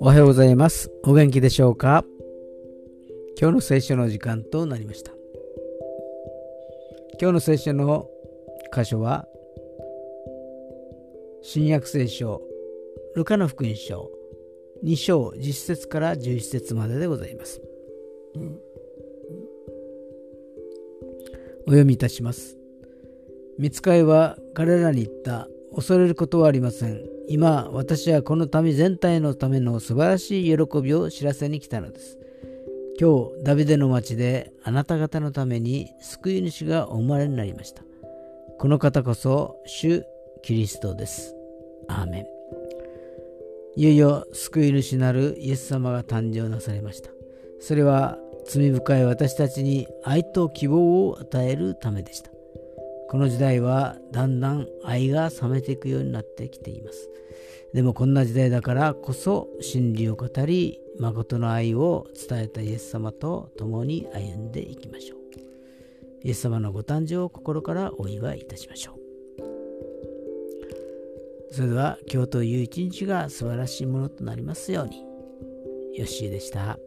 おはようございます。お元気でしょうか？今日の聖書の時間となりました。今日の聖書の箇所は、新約聖書、ルカの福音書、2章10節から11節まででございます。お読みいたします。見つかいは彼らに言った。恐れることはありません。今、私はこの民全体のための素晴らしい喜びを知らせに来たのです。今日、ダビデの町であなた方のために救い主がお生まれになりました。この方こそ、主キリストです。アーメン。いよいよ救い主なるイエス様が誕生なされました。それは罪深い私たちに愛と希望を与えるためでした。この時代はだんだん愛が冷めていくようになってきています。でもこんな時代だからこそ真理を語り、誠の愛を伝えたイエス様と共に歩んでいきましょう。イエス様のご誕生を心からお祝いいたしましょう。それでは今日という一日が素晴らしいものとなりますように。ヨッシーでした。